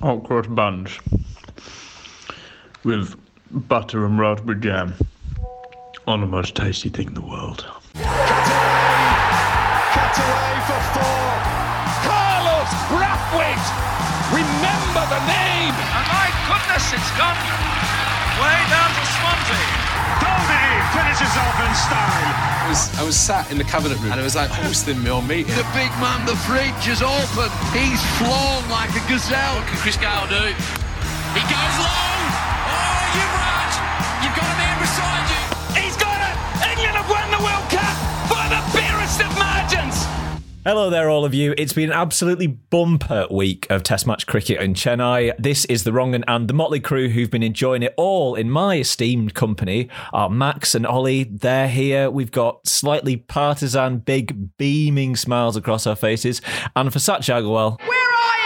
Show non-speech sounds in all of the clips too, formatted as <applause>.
hot cross buns with butter and raspberry jam on the most tasty thing in the world. Cut away for four. Carlos Brathwaite. Remember the name. And my goodness, it's gone way down to Swansea. Goldie finishes off in style. I was, I was sat in the cabinet room and it was like hosting me on meeting. The big man, the fridge is open. He's flown like a gazelle. What can Chris Gayle do? He goes long. Oh, you're right. You've got a man beside you. He's got it. England have won the World Cup by the barest of margins. Hello there, all of you. It's been an absolutely bumper week of Test match cricket in Chennai. This is the Wrong and the Motley crew who've been enjoying it all in my esteemed company are Max and Ollie. They're here. We've got slightly partisan, big, beaming smiles across our faces. And for Satch Agarwal, Where are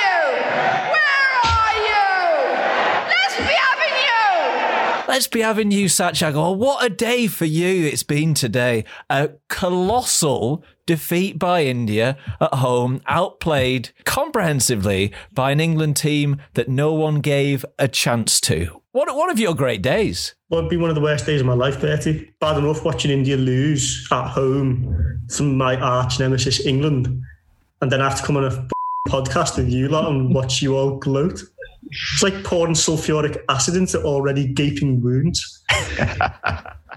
Let's be having you, Satch Agarwal. Oh, what a day for you it's been today. A colossal defeat by India at home, outplayed comprehensively by an England team that no one gave a chance to. What one of your great days? Well, it'd be one of the worst days of my life, Bertie. Bad enough watching India lose at home from my arch nemesis, England, and then I have to come on a podcast with you lot and watch you all gloat. It's like pouring sulfuric acid into already gaping wounds.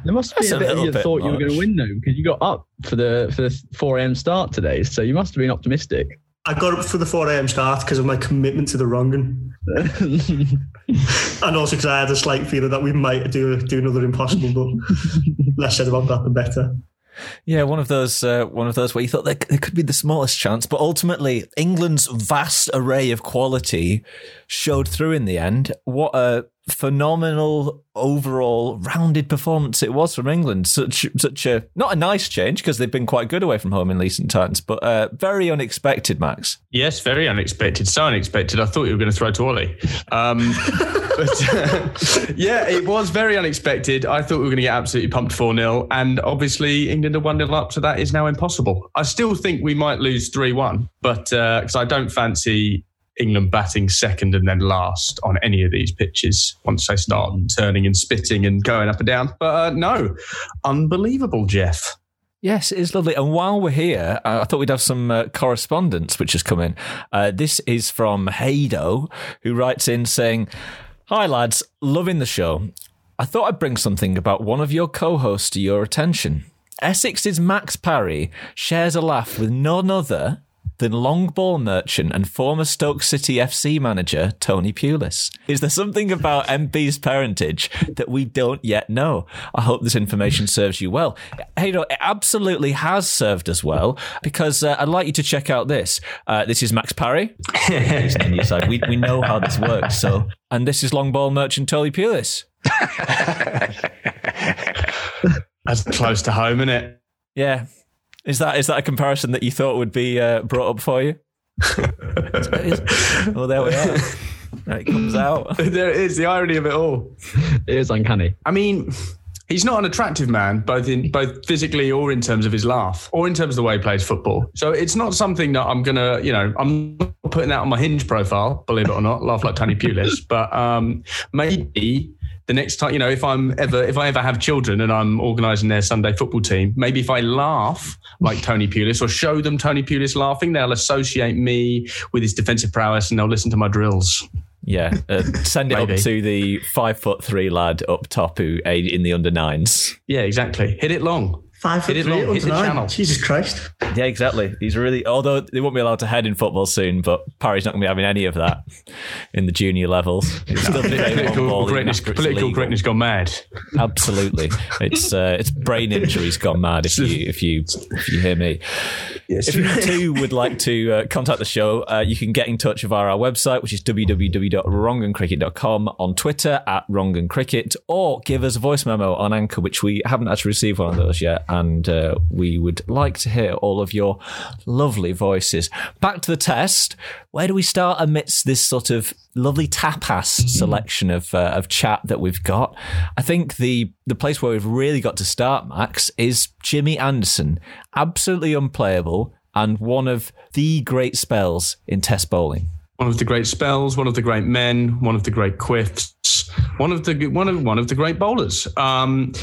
There must be That's a a bit of little you bit thought you were going to win though, because you got up for the for the 4 a.m. start today, so you must have been optimistic. I got up for the 4 a.m. start because of my commitment to the Wrong 'Un. <laughs> and also because I had a slight feeling that we might do do another impossible, but less said about that, the better. Yeah, one of those, uh, one of those where you thought there, there could be the smallest chance, but ultimately England's vast array of quality showed through in the end. What a phenomenal overall rounded performance it was from England. Such, such a not a nice change because they've been quite good away from home in recent times, but uh, very unexpected, Max. Yes, very unexpected. So unexpected. I thought you were going to throw to Ollie. Um, <laughs> but <laughs> yeah, it was very unexpected. I thought we were going to get absolutely pumped 4 0. And obviously, England are 1 0 up, so that is now impossible. I still think we might lose 3 1, but uh because I don't fancy England batting second and then last on any of these pitches once they start turning and spitting and going up and down. But uh, no, unbelievable, Jeff. Yes, it is lovely. And while we're here, uh, I thought we'd have some uh, correspondence which has come in. Uh, this is from Haydo, who writes in saying, Hi, lads, loving the show. I thought I'd bring something about one of your co hosts to your attention. Essex's Max Parry shares a laugh with none other than long ball merchant and former Stoke City FC manager Tony Pulis. Is there something about MB's parentage that we don't yet know? I hope this information serves you well. Hey, no, it absolutely has served us well because uh, I'd like you to check out this. Uh, this is Max Parry. <laughs> He's on your side. We, we know how this works. So, and this is long ball merchant Tony Pulis. <laughs> That's close to home, isn't it? Yeah. Is that is that a comparison that you thought would be uh, brought up for you? <laughs> well, there we are. There it comes out. <laughs> there it is, the irony of it all. It is uncanny. I mean, he's not an attractive man, both in both physically or in terms of his laugh, or in terms of the way he plays football. So it's not something that I'm gonna, you know, I'm not putting that on my hinge profile, believe it or not, laugh like Tony Pulis. <laughs> But um, maybe the next time, you know, if I'm ever if I ever have children and I'm organising their Sunday football team, maybe if I laugh like Tony Pulis or show them Tony Pulis laughing, they'll associate me with his defensive prowess and they'll listen to my drills. Yeah, uh, send it up to the five foot three lad up top who in the under nines. Yeah, exactly. Hit it long. Five foot Hit three, long, hit the under channel. Jesus Christ. Yeah, exactly. He's really, although they won't be allowed to head in football soon, but Parry's not going to be having any of that in the junior levels. It's still gonna be long Political ball even correctness, after it's political legal. correctness gone mad. Absolutely, it's uh, it's brain injuries gone mad. If you if you if you hear me, Yes. if you too would like to uh, contact the show, uh, you can get in touch via our website, which is www.wronguncricket.com, on Twitter at wronguncricket, or give us a voice memo on Anchor, which we haven't actually received one of those yet, and uh, we would like to hear all of your lovely voices. Back to the test. Where do we start amidst this sort of lovely tapas selection of uh, of chat that we've got? I think the the place where we've really got to start, Max, is Jimmy Anderson. Absolutely unplayable and one of the great spells in Test bowling. One of the great spells, one of the great men, one of the great quiffs, one of the one of one of the great bowlers. Um,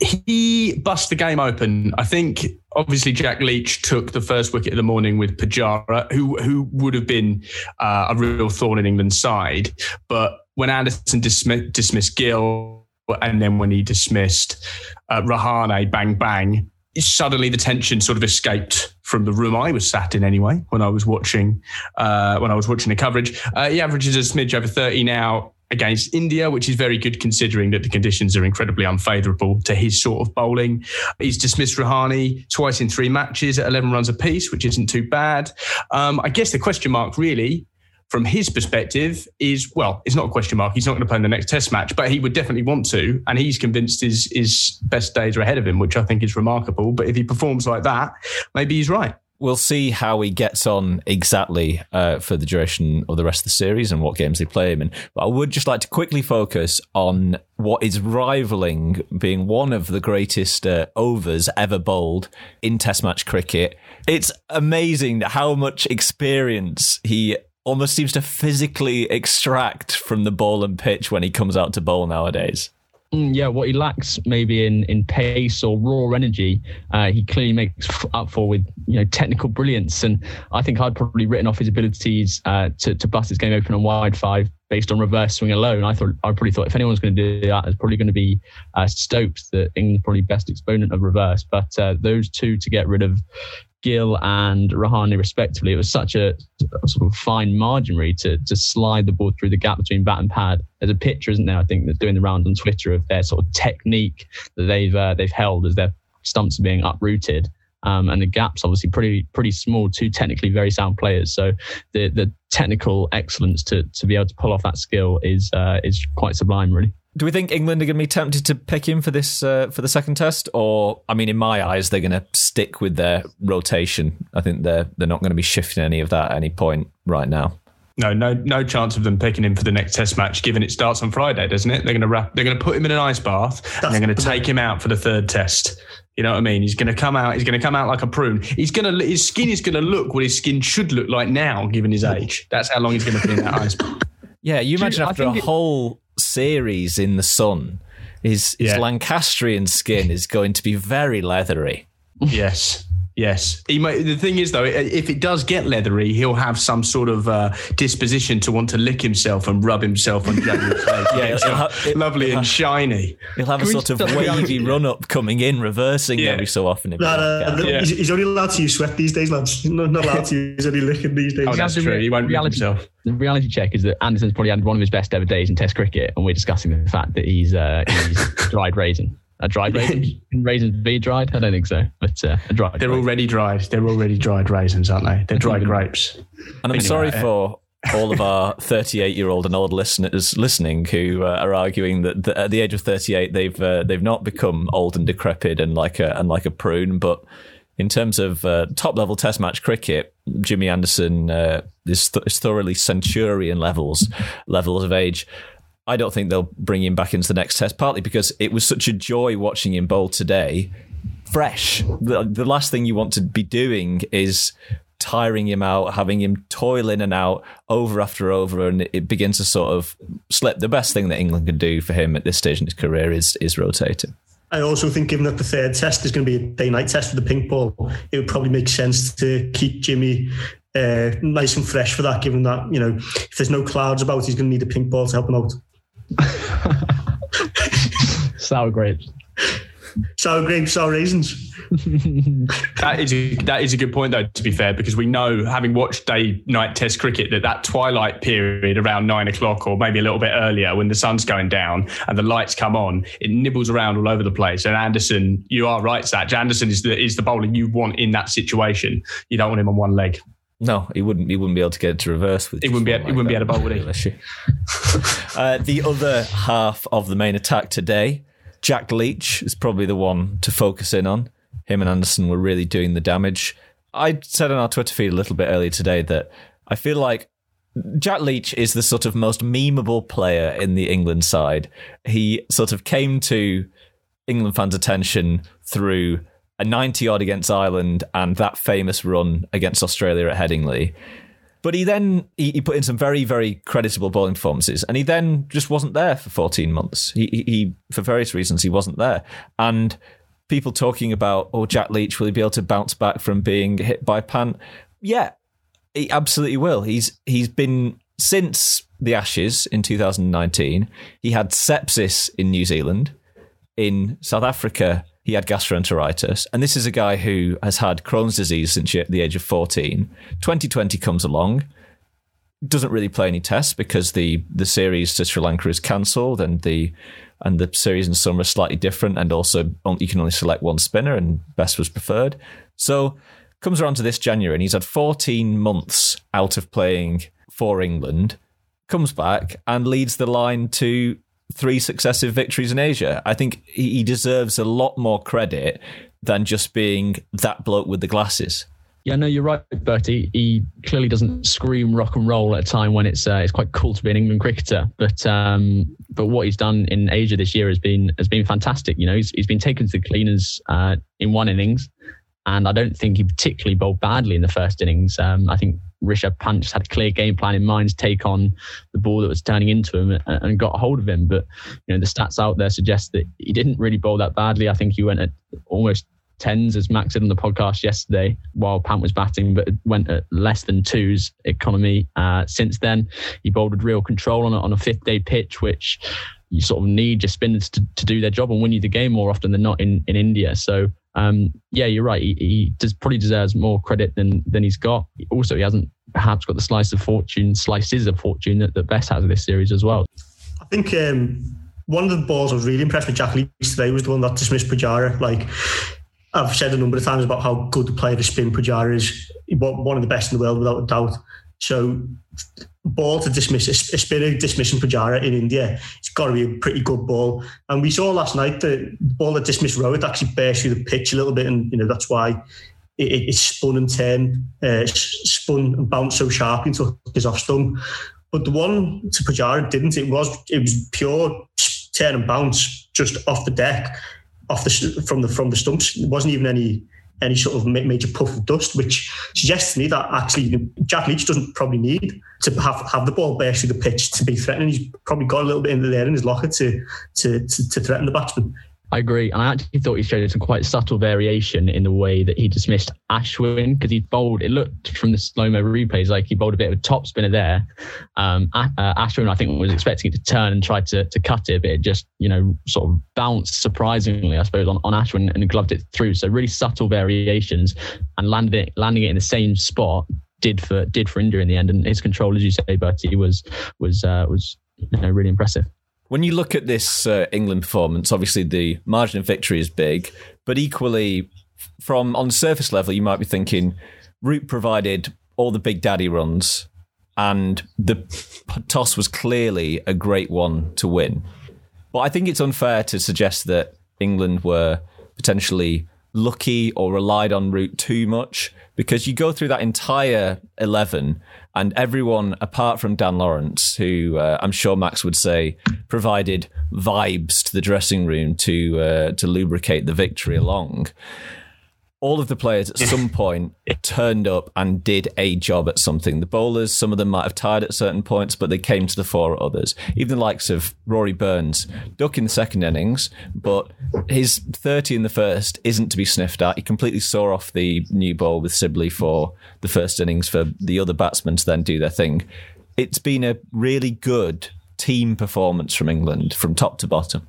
he bust the game open. I think obviously Jack Leach took the first wicket of the morning with Pujara, who who would have been uh, a real thorn in England's side. But when Anderson dismiss, dismissed Gill, and then when he dismissed uh, Rahane, bang bang, suddenly the tension sort of escaped from the room I was sat in anyway when I was watching uh, when I was watching the coverage. Uh, he averages a smidge over 30 now against India, which is very good considering that the conditions are incredibly unfavourable to his sort of bowling. He's dismissed Rahane twice in three matches at 11 runs apiece, which isn't too bad. Um, I guess the question mark really from his perspective is well, it's not a question mark. He's not going to play in the next Test match, but he would definitely want to, and he's convinced his his best days are ahead of him, which I think is remarkable. But if he performs like that, maybe he's right. We'll see how he gets on exactly uh, for the duration of the rest of the series and what games they play him in. But I would just like to quickly focus on what is rivaling being one of the greatest uh, overs ever bowled in Test match cricket. It's amazing how much experience he almost seems to physically extract from the ball and pitch when he comes out to bowl nowadays. Mm, yeah, what he lacks maybe in, in pace or raw energy, uh, he clearly makes up for with you know technical brilliance. And I think I'd probably written off his abilities uh, to to bust his game open on wide five based on reverse swing alone. I thought I probably thought if anyone's going to do that, it's probably going to be uh, Stokes, the England's probably best exponent of reverse. But uh, those two to get rid of Gill and Rahane respectively. It was such a, a, sort of fine margin really to, to slide the ball through the gap between bat and pad. There's a picture, isn't there? I think that's doing the round on Twitter of their sort of technique that they've uh, they've held as their stumps are being uprooted. Um, and the gaps obviously pretty pretty small. Two technically very sound players, so the the technical excellence to to be able to pull off that skill is uh, is quite sublime, really. Do we think England are going to be tempted to pick him for this uh, for the second test, or I mean, in my eyes, they're going to stick with their rotation. I think they're they're not going to be shifting any of that at any point right now. No, no, no chance of them picking him for the next Test match, given it starts on Friday, doesn't it? They're going to wrap, they're going to put him in an ice bath, That's and they're going to take him out for the third Test. You know what I mean? He's going to come out. He's going to come out like a prune. He's going to his skin is going to look what his skin should look like now, given his age. That's how long he's going to be in that ice bath. Yeah, you imagine after a whole series in the sun, his, his yeah. Lancastrian skin is going to be very leathery. Yes. Yes, he might, the thing is though, if it does get leathery, he'll have some sort of uh, disposition to want to lick himself and rub himself on January's face. <laughs> yeah, it'll have, it, lovely and shiny. He'll have Can a sort of wavy run up coming in, reversing yeah. every so often. No, no, no, yeah. he's, he's, only allowed to use sweat these days, lads. Not, not allowed to use any licking these days. Oh, that's true. He won't reality, himself. The reality check is that Anderson's probably had one of his best ever days in Test cricket, and we're discussing the fact that he's uh, he's <laughs> dried raisin. A dried raisin? <laughs> Can raisins be dried? I don't think so. But uh, a dried. They're already dried. They're already dried raisins, aren't they? They're dried grapes. And I'm anyway, sorry for all of our <laughs> 38 year old and old listeners listening who uh, are arguing that, that, at the age of 38 they've uh, they've not become old and decrepit and like a and like a prune, but in terms of uh, top level Test match cricket, Jimmy Anderson uh, is, th- is thoroughly Centurion levels levels of age. I don't think they'll bring him back into the next test, partly because it was such a joy watching him bowl today. Fresh. The, the last thing you want to be doing is tiring him out, having him toil in and out over after over, and it begins to sort of slip. The best thing that England can do for him at this stage in his career is is rotating. I also think, given that the third test is going to be a day-night test with the pink ball, it would probably make sense to keep Jimmy uh, nice and fresh for that. Given that you know, if there's no clouds about, he's going to need a pink ball to help him out. <laughs> sour grapes. Sour grapes, sour raisins. <laughs> that is a, that is a good point though. To be fair, because we know, having watched day night Test cricket, that that twilight period around nine o'clock or maybe a little bit earlier, when the sun's going down and the lights come on, it nibbles around all over the place. And Anderson, you are right, Satch. Anderson is the is the bowler you want in that situation. You don't want him on one leg. No, he wouldn't. He wouldn't be able to get it to reverse with. He wouldn't be. Like he wouldn't be able to bowl, would he? <laughs> uh, the other half of the main attack today, Jack Leach is probably the one to focus in on. Him and Anderson were really doing the damage. I said on our Twitter feed a little bit earlier today that I feel like Jack Leach is the sort of most memeable player in the England side. He sort of came to England fans' attention through a 90 odd against Ireland and that famous run against Australia at Headingley. But he then he, he, put in some very very creditable bowling performances, and he then just wasn't there for 14 months. He, he, he for various reasons he wasn't there, and people talking about oh Jack Leach will he be able to bounce back from being hit by Pant? Yeah, he absolutely will. He's he's been since the Ashes in 2019. He had sepsis in New Zealand. In South Africa, he had gastroenteritis. And this is a guy who has had Crohn's disease since the age of 14. 2020 comes along, doesn't really play any tests because the, the series to Sri Lanka is cancelled and the and the series in summer is slightly different. And also, you can only select one spinner, and Bess was preferred. So, comes around to this January, and he's had 14 months out of playing for England, comes back and leads the line to three successive victories in Asia. I think he deserves a lot more credit than just being that bloke with the glasses. Yeah, no, you're right, Bertie. He clearly doesn't scream rock and roll at a time when it's uh, it's quite cool to be an England cricketer. But um, but what he's done in Asia this year has been has been fantastic. You know, he's, he's been taken to the cleaners uh, in one innings, and I don't think he particularly bowled badly in the first innings. Um, I think Rishabh Pant just had a clear game plan in mind to take on the ball that was turning into him and, and got a hold of him. But you know the stats out there suggest that he didn't really bowl that badly. I think he went at almost tens, as Max said on the podcast yesterday, while Pant was batting, but went at less than twos economy. Uh, since then, he bowled with real control on a, on a fifth day pitch, which you sort of need your spinners to, to do their job and win you the game more often than not in, in India. So um, yeah, you're right. He, he does probably deserves more credit than than he's got. Also, he hasn't perhaps got the slice of fortune, slices of fortune that, that Bess has of this series as well. I think um, one of the balls I was really impressed with Jack Leach today was the one that dismissed Pujara. Like I've said a number of times about how good the player the spin Pujara is, one of the best in the world without a doubt. So ball to dismiss a spinner dismissing Pujara in India, it's got to be a pretty good ball. And we saw last night the ball that dismissed Rohit actually burst through the pitch a little bit, and you know that's why it, it spun and turned, uh, spun and bounced so sharply into his off stump. But the one to Pujara didn't. It was it was pure turn and bounce just off the deck, off the from the from the stumps. It wasn't even any any sort of major puff of dust, which suggests to me that actually Jack Leach doesn't probably need to have, have the ball burst through the pitch to be threatening. He's probably got a little bit in there in his locker to, to, to, to threaten the batsman. I agree. And I actually thought he showed some quite subtle variation in the way that he dismissed Ashwin because he bowled, it looked from the slow mo replays like he bowled a bit of a top spinner there. Um, uh, Ashwin, I think, was expecting it to turn and try to, to cut it, but it just, you know, sort of bounced surprisingly, I suppose, on, on Ashwin and gloved it through. So really subtle variations and landed it, landing it in the same spot did for did for India in the end. And his control, as you say, Bertie, was was uh, was you know really impressive. When you look at this uh, England performance, obviously the margin of victory is big, but equally, from on surface level, you might be thinking Root provided all the big daddy runs, and the toss was clearly a great one to win. But I think it's unfair to suggest that England were potentially lucky or relied on Root too much because you go through that entire 11 and everyone apart from Dan Lawrence, who uh, I'm sure Max would say provided vibes to the dressing room to uh, to lubricate the victory along all of the players at some <laughs> point turned up and did a job at something. The bowlers, some of them might have tired at certain points, but they came to the fore at others. Even the likes of Rory Burns, duck in the second innings, but his 30 in the first isn't to be sniffed at. He completely saw off the new ball with Sibley for the first innings for the other batsmen to then do their thing. It's been a really good team performance from England from top to bottom.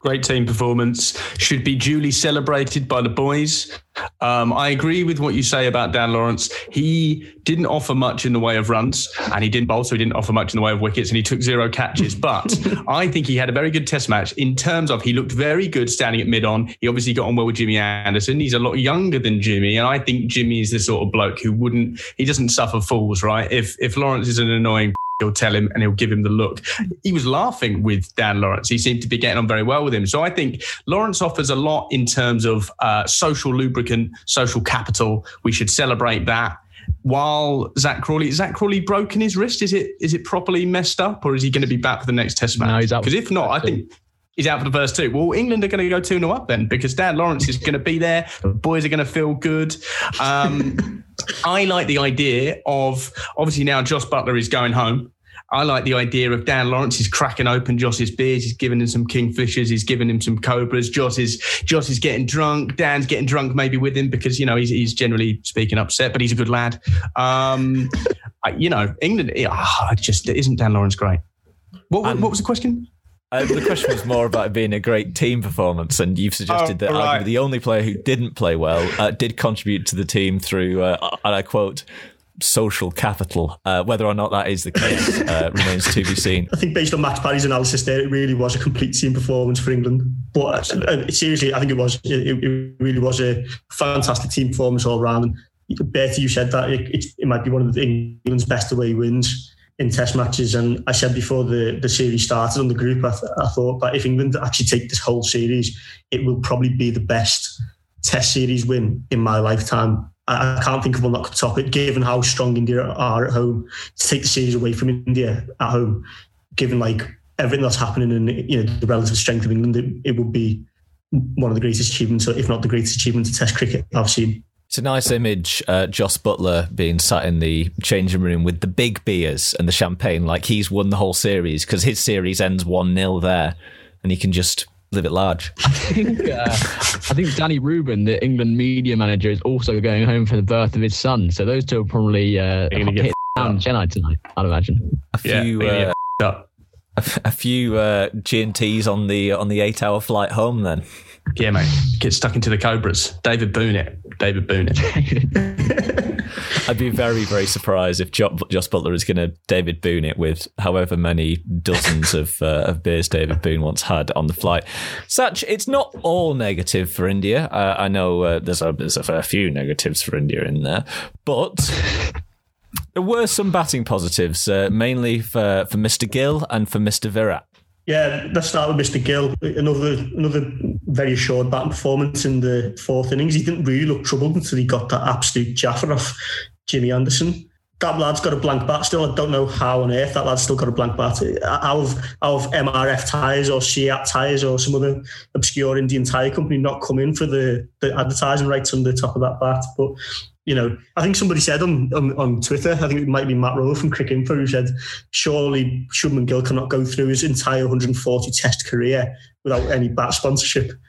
Great team performance. Should be duly celebrated by the boys. Um, I agree with what you say about Dan Lawrence. He didn't offer much in the way of runs, and he didn't also he didn't offer much in the way of wickets, and he took zero catches. <laughs> But I think he had a very good Test match in terms of he looked very good standing at mid on. He obviously got on well with Jimmy Anderson. He's a lot younger than Jimmy, and I think Jimmy is the sort of bloke who wouldn't he doesn't suffer fools, right? If if Lawrence is an annoying he'll tell him and he'll give him the look. He was laughing with Dan Lawrence. He seemed to be getting on very well with him. So I think Lawrence offers a lot in terms of uh, social lubricant, social capital. We should celebrate that. While Zach Crawley, Zach Crawley broken his wrist. Is it is it properly messed up, or is he going to be back for the next Test match? No. Because if not, I think He's out for the first two. Well, England are going to go 2 0 up then because Dan Lawrence is going to be there. The boys are going to feel good. Um, <laughs> I like the idea of obviously now Jos Buttler is going home. I like the idea of Dan Lawrence is cracking open Josh's beers. He's giving him some kingfishers. He's giving him some cobras. Josh is Josh is getting drunk. Dan's getting drunk maybe with him because you know he's, he's generally speaking upset, but he's a good lad. Um, <laughs> I- you know, England. ah, just isn't Dan Lawrence great? What, what, what was the question? Uh, the question was more about it being a great team performance, and you've suggested Oh, that right. arguably the only player who didn't play well uh, did contribute to the team through, uh, and I quote, social capital. Uh, whether or not that is the case uh, <laughs> remains to be seen. I think based on Max Parry's analysis there, it really was a complete team performance for England. But uh, seriously, I think it was. It, it really was a fantastic team performance all round. And Bertie, you said that it, it, it might be one of England's best away wins in Test matches. And I said before the, the series started on the group, I, th- I thought that if England actually take this whole series, it will probably be the best Test series win in my lifetime. I, I can't think of one that could top it, given how strong India are at home. To take the series away from India at home, given like everything that's happening and you know the relative strength of England, it, it would be one of the greatest achievements, if not the greatest achievement of Test cricket I've seen. It's a nice image, uh, Jos Buttler being sat in the changing room with the big beers and the champagne, like he's won the whole series because his series ends 1 0 there and he can just live it large. <laughs> I think, uh, I think Danny Reuben, the England media manager, is also going home for the birth of his son. So those two are probably uh, gonna get hit down Chennai tonight, I'd imagine. A few, Yeah, uh, yeah, up. a, f- a few uh, G&Ts on the, on the eight hour flight home then. Yeah, mate. Get stuck into the Cobras. David Boon it. David Boon it. <laughs> I'd be very, very surprised if jo- Jos Buttler is going to David Boon it with however many dozens of, uh, of beers David Boon once had on the flight. Such, it's not all negative for India. Uh, I know uh, there's, a, there's a fair few negatives for India in there, but there were some batting positives, uh, mainly for, for Mr. Gill and for Mr. Virat. Yeah, let's start with Mr. Gill. Another another very assured batting performance in the fourth innings. He didn't really look troubled until he got that absolute jaffa off Jimmy Anderson. That lad's got a blank bat still. I don't know how on earth that lad's still got a blank bat. Out of, out of MRF tyres or CEAT tyres or some other obscure Indian tyre company not come in for the, the advertising rights on the top of that bat. But you know, I think somebody said on, on, on Twitter, I think it might be Matt Rowe from Cricinfo, who said, surely Shubman Gill cannot go through his entire 140 test career without any bat sponsorship. <laughs>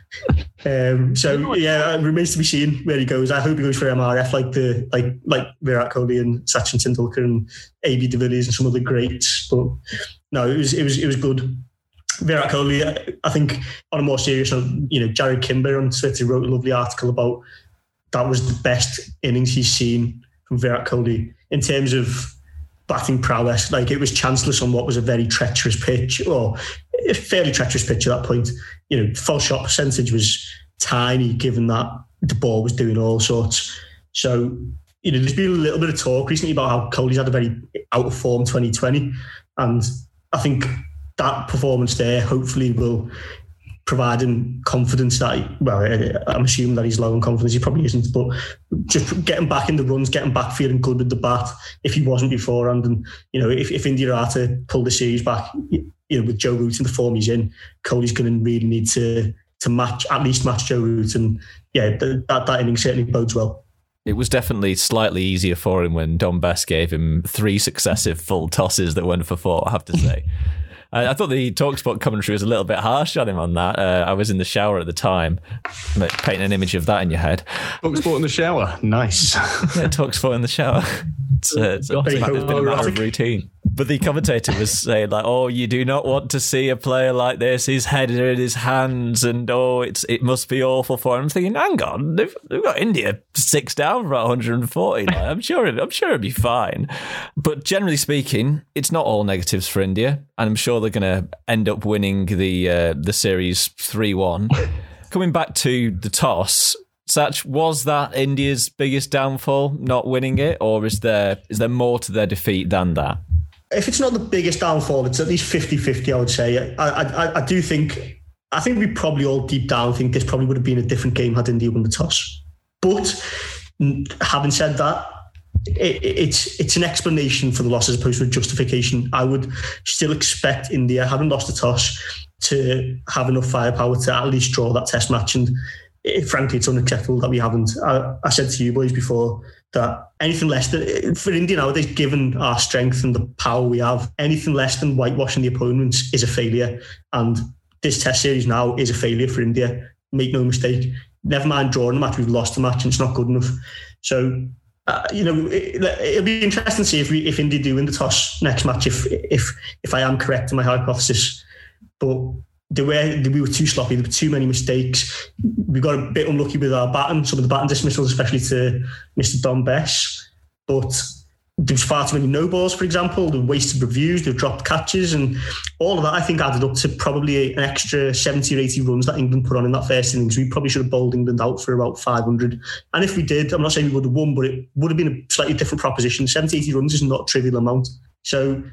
Um, so yeah, it remains to be seen where he goes. I hope he goes for MRF like the like like Virat Kohli and Sachin Tendulkar and AB de Villiers and some other greats. But no, it was it was it was good. Virat Kohli, I think on a more serious note, you know, Jarrod Kimber on Twitter wrote a lovely article about that was the best innings he's seen from Virat Kohli in terms of batting prowess. Like it was chanceless on what was a very treacherous pitch, or a fairly treacherous pitch at that point. You know, full shot percentage was tiny given that the ball was doing all sorts. So, you know, there's been a little bit of talk recently about how Kohli's had a very out of form 2020. And I think that performance there hopefully will provide him confidence that, he, well, eh, eh, I'm assuming that he's low on confidence. He probably isn't, but just getting back in the runs, getting back feeling good with the bat if he wasn't beforehand. And, you know, if, if India are to pull the series back, you know, with Joe Root in the form he's in, Kohli's going to really need to to match, at least match Joe Root. And yeah, th- that, that inning certainly bodes well. It was definitely slightly easier for him when Dom Bess gave him three successive full tosses that went for four, I have to say. <laughs> Uh, I thought the Talksport commentary was a little bit harsh on him on that. Uh, I was in the shower at the time, painting an image of that in your head. Talk sport in the shower. Nice. <laughs> Yeah, Talksport in the shower. It's, uh, it's, it's, it's been a matter of routine. But the commentator was saying like, "Oh, you do not want to see a player like this. His head in his hands, and oh, it's it must be awful for him." I'm thinking, hang on, they've, they've got India six down for 140. Like, I'm sure, I'm sure it'll be fine. But generally speaking, it's not all negatives for India, and I'm sure they're going to end up winning the uh, the series three one. Coming back to the toss, Satch, was that India's biggest downfall, not winning it, or is there is there more to their defeat than that? If it's not the biggest downfall, it's at least 50-50, I would say. I, I, I do think, I think we probably all deep down think this probably would have been a different game had India won the toss. But having said that, it, it's it's an explanation for the loss as opposed to a justification. I would still expect India, having lost the toss, to have enough firepower to at least draw that test match. And it, frankly, it's unacceptable that we haven't. I, I said to you boys before that anything less than for India nowadays, given our strength and the power we have, anything less than whitewashing the opponents is a failure. And this test series now is a failure for India. Make no mistake. Never mind drawing the match, we've lost the match and it's not good enough. So uh, you know, it, will be interesting to see if we if India do win the toss next match. If if if I am correct in my hypothesis, but we were too sloppy, there were too many mistakes. We got a bit unlucky with our batting, some of the batting dismissals, especially to Mr. Dom Bess. But there's far too many no balls, for example. The wasted reviews, they've dropped catches, and all of that I think added up to probably an extra 70 or 80 runs that England put on in that first innings. We probably should have bowled England out for about 500. And if we did, I'm not saying we would have won, but it would have been a slightly different proposition. 70, 80 runs is not a trivial amount. So,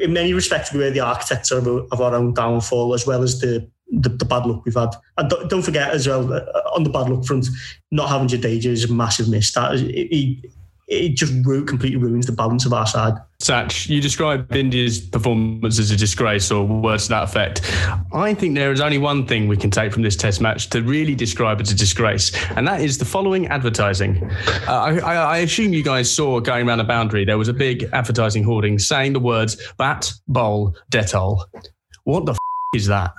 in many respects, we were the architects of, of our own downfall, as well as the the, the, bad luck we've had. And don't forget as well, uh, on the bad luck front, not having Jadeja is a massive miss. It just completely ruins the balance of our side. Satch, you describe India's performance as a disgrace or words to that effect. I think there is only one thing we can take from this test match to really describe it as a disgrace, and that is the following advertising. Uh, I, I, assume you guys saw going around the boundary, there was a big advertising hoarding saying the words bat, bowl, Dettol. What the f- is that?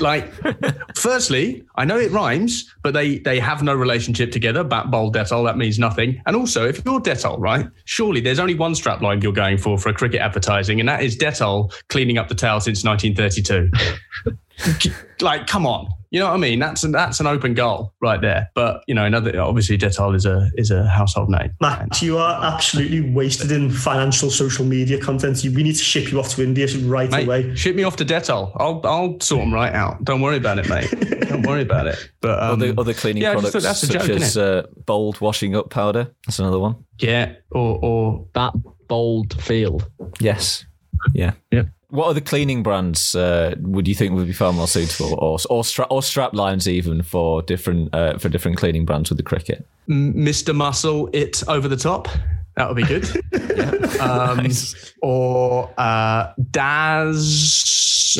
Like, <laughs> firstly, I know it rhymes, but they they have no relationship together. Bat bowl Dettol, that means nothing. And also, if you're Dettol, right, surely there's only one strap line you're going for for a cricket advertising, and that is Dettol cleaning up the towel since 1932. <laughs> like, come on. You know what I mean? That's an, that's an open goal right there. But you know, another obviously Dettol is a is a household name. Matt, you are absolutely wasted in financial social media content. we need to ship you off to India right mate, away. Ship me off to Dettol. I'll I'll sort them right out. Don't worry about it, mate. Don't worry about it. But um, other other cleaning yeah, products that's a such joke, as uh, bold washing up powder. That's another one. Yeah, or or that bold field. Yes. Yeah. Yeah. What other cleaning brands uh, would you think would be far more suitable, or or, stra- or strap lines even for different uh, for different cleaning brands with the cricket? Mr. Muscle, it over the top. That would be good. <laughs> yeah. <laughs> um, nice. Or uh, Daz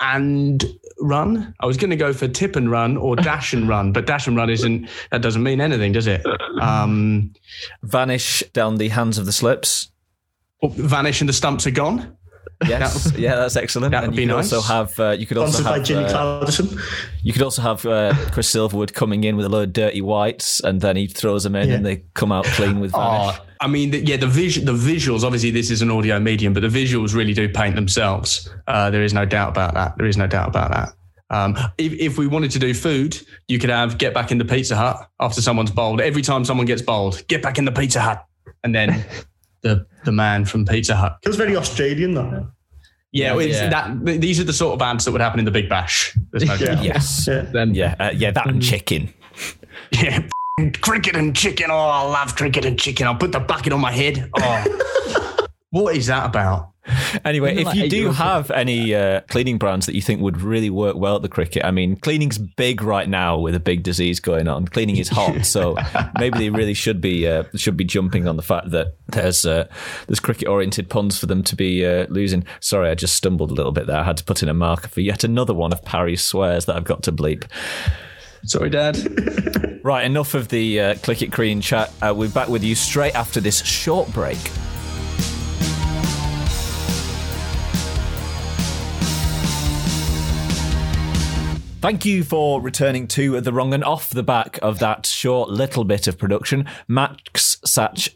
and run. I was going to go for tip and run or dash and run, but dash and run isn't. That doesn't mean anything, does it? Um, vanish down the hands of the slips. Vanish and the stumps are gone. Yes, yeah, that's excellent. That would be nice. Also have uh, you could also Sponsored have by Jimmy uh, You could also have uh, Chris Silverwood coming in with a load of dirty whites, and then he throws them in, yeah. and they come out clean with vanish. Oh, I mean, the, yeah, the vis- the visuals. Obviously, this is an audio medium, but the visuals really do paint themselves. Uh, there is no doubt about that. There is no doubt about that. Um, if, if, we wanted to do food, you could have get back in the Pizza Hut after someone's bowled. Every time someone gets bowled, get back in the Pizza Hut, and then the the man from Pizza Hut. It was very Australian, though. Yeah, yeah. That, these are the sort of ads that would happen in the Big Bash. There's no <laughs> yeah. Yes. Yeah. Then, yeah, uh, yeah, that and chicken. <laughs> Yeah, cricket and chicken. Oh, I love cricket and chicken. I'll put the bucket on my head. Oh, <laughs> what is that about? Anyway, if you do have any uh, cleaning brands that you think would really work well at the cricket, I mean, cleaning's big right now with a big disease going on. Cleaning is hot, <laughs> so maybe they really should be uh, should be jumping on the fact that there's uh, there's cricket oriented puns for them to be uh, losing. Sorry, I just stumbled a little bit there. I had to put in a marker for yet another one of Parry's swears that I've got to bleep. Sorry, Dad. right, enough of the uh, Click It Crean chat. Uh, we're back with you straight after this short break. Thank you for returning to The Wrong and off the back of that short little bit of production. Max Satch.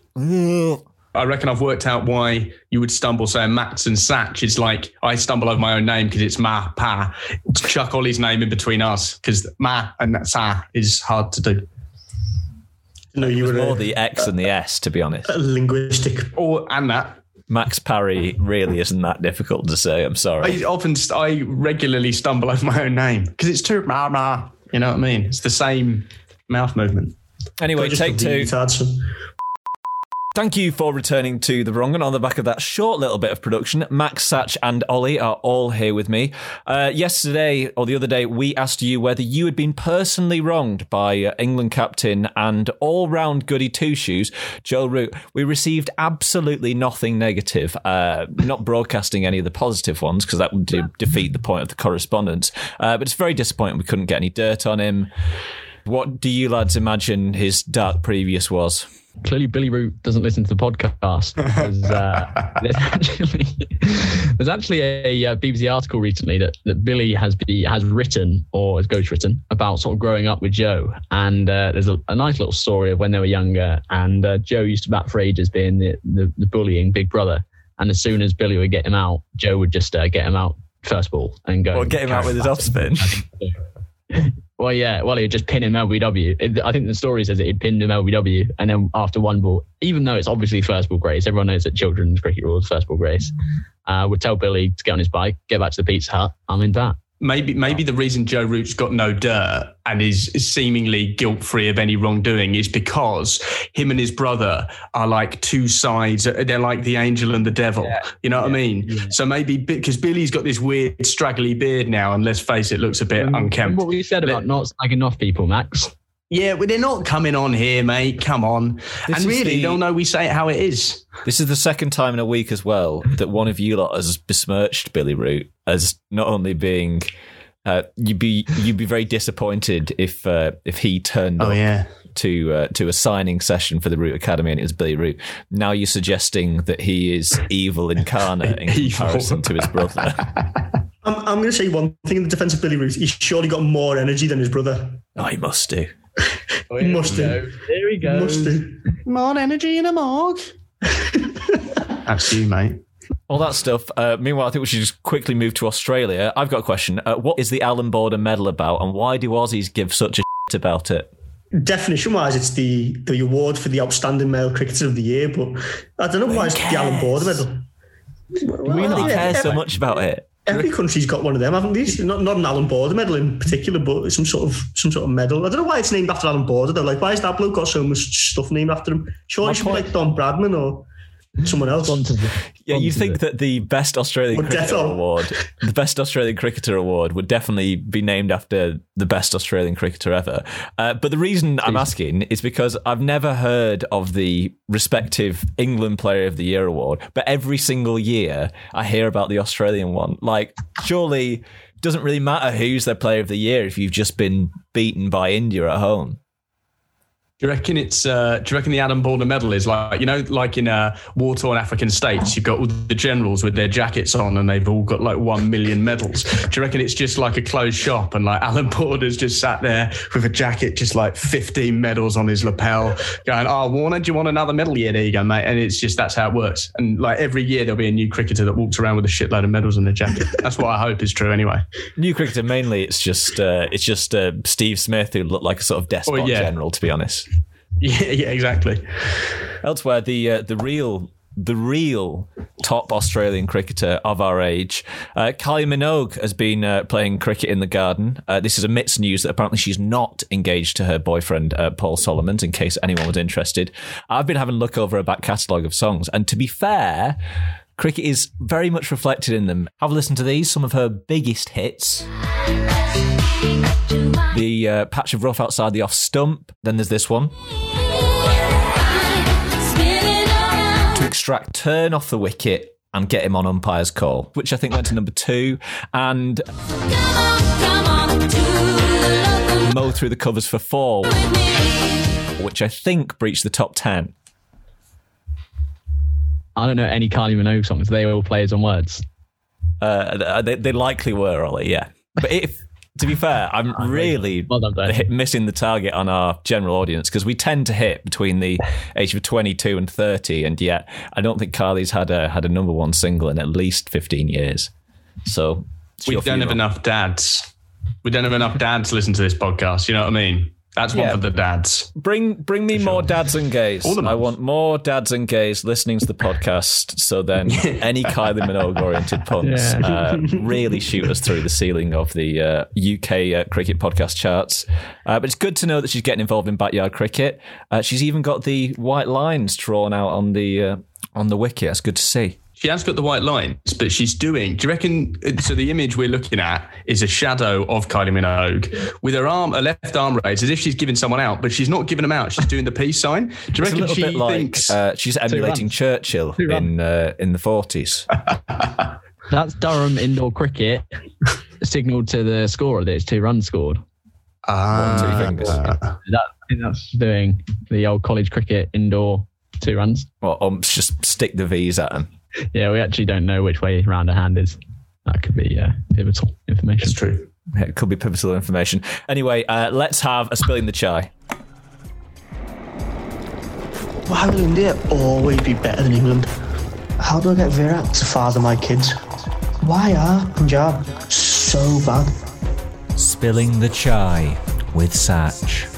I reckon I've worked out why you would stumble saying Max and Satch. It's like I stumble over my own name because it's Ma Pa. Chuck Ollie's name in between us because Ma and Sa is hard to do. No, you were more a, the X and the S, to be honest. linguistic, or and that. Max Parry really isn't that difficult to say. I'm sorry. I often, I regularly stumble over my own name because it's too ma ma. You know what I mean? It's the same mouth movement. Anyway, take two. Thank you for returning to the wrong. And on the back of that short little bit of production, Max, Satch, and Ollie are all here with me. Uh, yesterday or the other day, we asked you whether you had been personally wronged by uh, England captain and all round goody two shoes, Joe Root. We received absolutely nothing negative, uh, not broadcasting any of the positive ones because that would de- defeat the point of the correspondence. Uh, but it's very disappointing we couldn't get any dirt on him. What do you lads imagine his dark previous was? Clearly Billy Root doesn't listen to the podcast. Because, uh, <laughs> there's actually there's actually a, uh, BBC article recently that, that Billy has be, has written or has ghostwritten about sort of growing up with Joe, and uh, there's a, a, nice little story of when they were younger, and uh, Joe used to bat for ages being the, the, the bullying big brother, and as soon as Billy would get him out, Joe would just uh, get him out first ball and go. Or get him out with his off spin. <laughs> <laughs> Well, yeah. Well, he'd just pin him LBW. It, I think the story says that he'd pinned him LBW, and then after one ball, even though it's obviously first ball grace, everyone knows that children's cricket rules first ball grace. Uh, would tell Billy to get on his bike, get back to the Pizza Hut. I'm in that maybe maybe the reason Joe Root's got no dirt and is seemingly guilt free of any wrongdoing is because him and his brother are like two sides. They're like the angel and the devil. Yeah. You know what yeah. I mean? Yeah. So maybe because Billy's got this weird straggly beard now, and let's face it, looks a bit um, unkempt. What we said about not slagging off people, Max. Yeah, well, they're not coming on here, mate. Come on. This and really, the, they'll know we say it how it is. This is the second time in a week as well that one of you lot has besmirched Billy Root as not only being. Uh, you'd be you'd be very disappointed if uh, if he turned oh, up yeah. to uh, to a signing session for the Root Academy and it was Billy Root. Now you're suggesting that he is evil incarnate in <laughs> comparison to his brother. <laughs> I'm, I'm going to say one thing in the defence of Billy Root. He's surely got more energy than his brother. Oh, he must do. Oh, must do. There we go. Must do. More energy in a morgue. <laughs> That's you, mate. All that stuff. Uh, meanwhile, I think we should just quickly move to Australia. I've got a question. Uh, what is the Allan Border Medal about, and why do Aussies give such a shit about it? Definition wise, it's the, the award for the outstanding male cricketer of the year, but I don't know why it's the Allan Border Medal. Well, we really care so much about it. Every country's got one of them, haven't they? Not, not an Allan Border medal in particular, but some sort of some sort of medal. I don't know why it's named after Allan Border. They're like, why is that bloke got so much stuff named after him? Sure, it should be like Don Bradman or someone else. On to the. Yeah, you think that the best Australian cricketer award, the best Australian cricketer award, would definitely be named after the best Australian cricketer ever. Uh, but the reason I'm asking is because I've never heard of the respective England Player of the Year award, but every single year I hear about the Australian one. Like, surely It doesn't really matter who's their Player of the Year if you've just been beaten by India at home. Do you reckon it's? Uh, do you reckon the Allan Border Medal is like you know, like in uh, war-torn African states, you've got all the generals with their jackets on, and they've all got like one million medals. Do you reckon it's just like a closed shop, and like Allan Border's just sat there with a jacket, just like fifteen medals on his lapel, going, "Oh, Warner, do you want another medal? Yeah, there you go, mate." And it's just that's how it works. And like every year, there'll be a new cricketer that walks around with a shitload of medals in their jacket. That's what I hope is true, anyway. New cricketer mainly, it's just uh, it's just uh, Steve Smith who looked like a sort of despot oh, yeah. general, to be honest. <laughs> Yeah, yeah, exactly. Elsewhere, the uh, the real the real top Australian cricketer of our age. Uh, Kylie Minogue has been uh, playing cricket in the garden. Uh, this is amidst news that apparently she's not engaged to her boyfriend, uh, Paul Solomons, in case anyone was interested. I've been having a look over a back catalogue of songs, and to be fair, cricket is very much reflected in them. Have a listen to these, some of her biggest hits. The uh, patch of rough outside the off stump. Then there's this one. To extract turn off the wicket and get him on umpire's call, which I think went to number two. And mow through the covers for four, which I think breached the top ten. I don't know any Kylie Minogue songs. They all plays on words. Uh, they, they likely were, Ollie, yeah. But if to be fair, I'm really well hit, missing the target on our general audience because we tend to hit between the <laughs> age of 22 and 30, and yet I don't think Carly's had a had a number one single in at least 15 years. So we don't have enough dads. We don't have enough dads to listen to this podcast. You know what I mean? That's one for the dads. Bring bring me more dads and gays. All the I want more dads and gays listening to the podcast. So then, <laughs> any Kylie Minogue oriented puns Yeah. uh, really shoot us through the ceiling of the uh, UK uh, cricket podcast charts. Uh, but it's good to know that she's getting involved in backyard cricket. Uh, she's even got the white lines drawn out on the uh, on the wicket. That's good to see. She has got the white lines, but she's doing. Do you reckon? So the image we're looking at is a shadow of Kylie Minogue with her arm, her left arm raised, as if she's giving someone out, but she's not giving them out. She's doing the peace sign. Do you reckon she bit like thinks? uh, she's emulating. Churchill in uh, in the forties. <laughs> That's Durham indoor cricket signaled to the scorer that it's two runs scored. Ah, two fingers. That, that's doing the old college cricket indoor two runs. Well, umps just stick the V's at them. Yeah, we actually don't know which way round a hand is. That could be uh, pivotal information. It's true. It could be pivotal information. Anyway, uh, let's have a spilling the chai. Why will India always be better than England? How do I get Virat to father my kids? Why are Punjab so bad? Spilling the chai with Satch.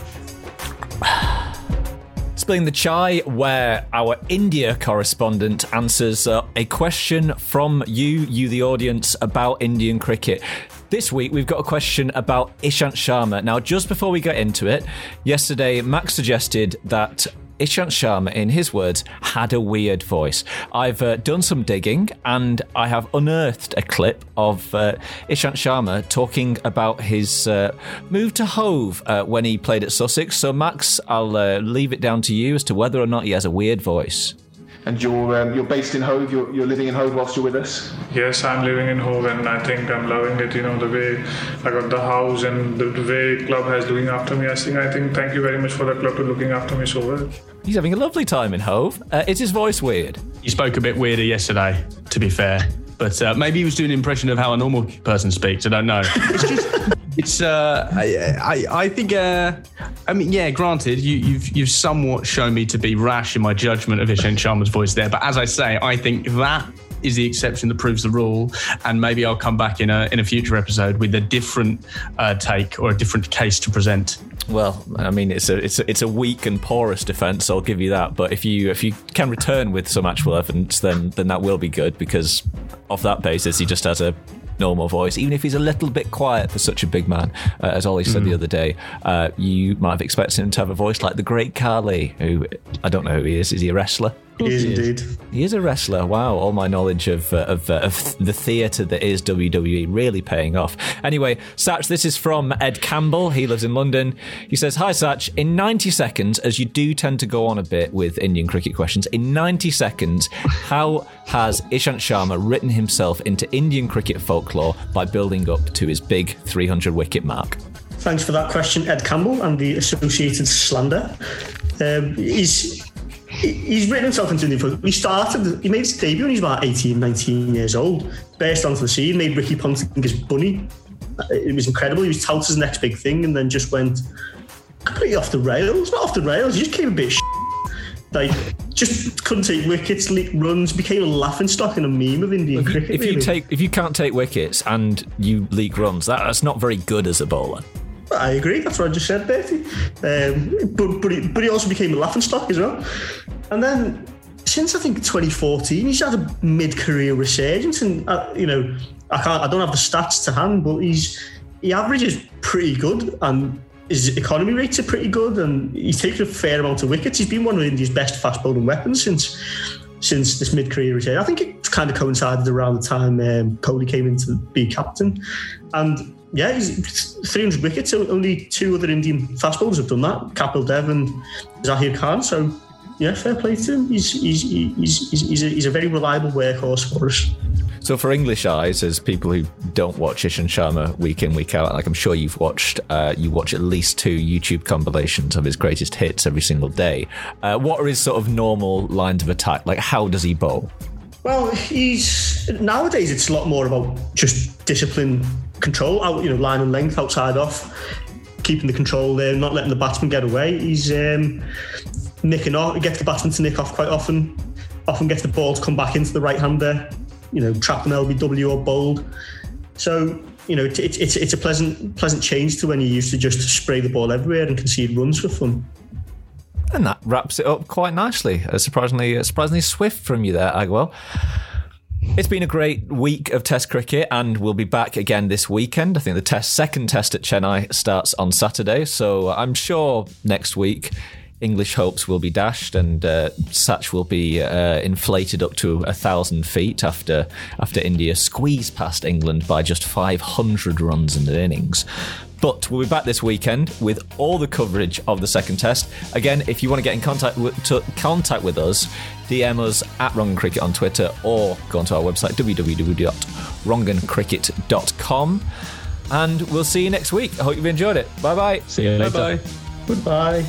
Spilling the chai, where our India correspondent answers uh, a question from you, you the audience, about Indian cricket. This week, we've got a question about Ishant Sharma. Now, just before we get into it, yesterday, Max suggested that Ishant Sharma, in his words, had a weird voice. I've uh, done some digging and I have unearthed a clip of uh, Ishant Sharma talking about his uh, move to Hove uh, when he played at Sussex. So, Max, I'll uh, leave it down to you as to whether or not he has a weird voice. And you're um, you're based in Hove. You're, you're living in Hove whilst you're with us. Yes, I'm living in Hove and I think I'm loving it. You know, the way I got the house and the way club has looking after me. I think, I think thank you very much for the club to looking after me so well. He's having a lovely time in Hove. Uh, is his voice weird? He spoke a bit weirder yesterday, to be fair. But uh, maybe he was doing an impression of how a normal person speaks. I don't know. It's just, it's. Uh, I, I, I think. Uh, I mean, yeah. Granted, you, you've you've somewhat shown me to be rash in my judgment of Ishant Sharma's voice there. But as I say, I think that is the exception that proves the rule. And maybe I'll come back in a in a future episode with a different uh, take or a different case to present. Well, I mean, it's a it's a, it's a weak and porous defence. I'll give you that. But if you if you can return with some actual evidence, then then that will be good because off that basis, he just has a normal voice, even if he's a little bit quiet for such a big man. Uh, as Ollie said the other day, uh, you might have expected him to have a voice like the great Khali, who I don't know who he is. Is he a wrestler? He is indeed. He is a wrestler. Wow, all my knowledge of uh, of, uh, of the theatre that is WWE really paying off. Anyway, Satch, this is from Ed Campbell. He lives in London. He says, "Hi, Satch. In 90 seconds, as you do tend to go on a bit with Indian cricket questions, in 90 seconds, how has Ishant Sharma written himself into Indian cricket folklore by building up to his big 300 wicket mark?" Thanks for that question, Ed Campbell, and the associated slander. Um, he's he's written himself into the football. He started, he made his debut when he was about 18, 19 years old. Burst onto the scene, made Ricky Ponting his bunny. It was incredible. He was touted as the next big thing, and then just went completely off the rails. Not off the rails. He just came a bit. Sh- like just couldn't take wickets, leak runs, became a laughing stock and a meme of Indian If you, cricket. if you take if you can't take wickets and you leak runs, that, that's not very good as a bowler. I agree. That's what I just said, Bertie. Um, but but he, but he also became a laughing stock as well. And then since I think 2014, he's had a mid-career resurgence, and uh, you know I can't I don't have the stats to hand, but he's he averages pretty good, and his economy rates are pretty good, and he's taken a fair amount of wickets. He's been one of India's best fast bowling weapons since since this mid-career return. I think it kind of coincided around the time um, Kohli came in to be captain, and yeah, he's 300 wickets. Only two other Indian fast bowlers have done that: Kapil Dev and Zaheer Khan. So yeah, fair play to him. He's he's he's he's, he's, a, he's a very reliable workhorse for us. So, for English eyes, as people who don't watch Ishant Sharma week in week out, like I'm sure you've watched, uh, you watch at least two YouTube compilations of his greatest hits every single day. Uh, what are his sort of normal lines of attack? Like, how does he bowl? Well, he's nowadays it's a lot more about just discipline, control, out you know, line and length, outside off, keeping the control there, not letting the batsman get away. He's um, nicking off, he gets the batsman to nick off quite often. Often gets the ball to come back into the right hander, you know, trap an LBW or bowled. So you know, it's it's it's a pleasant pleasant change to when you used to just spray the ball everywhere and concede runs for fun. And that wraps it up quite nicely. Uh, surprisingly, uh, surprisingly swift from you there, Agwell. It's been a great week of Test cricket, and we'll be back again this weekend. I think the test second test at Chennai starts on Saturday, so I'm sure next week English hopes will be dashed, and uh, Satch will be uh, inflated up to a thousand feet after after India squeezed past England by just 500 runs in the innings. But we'll be back this weekend with all the coverage of the second test. Again, if you want to get in contact with, to contact with us, DM us at wronguncricket on Twitter or go onto our website www.wronguncricket.com. And we'll see you next week. I hope you've enjoyed it. Bye bye. See you later. Bye bye. Goodbye.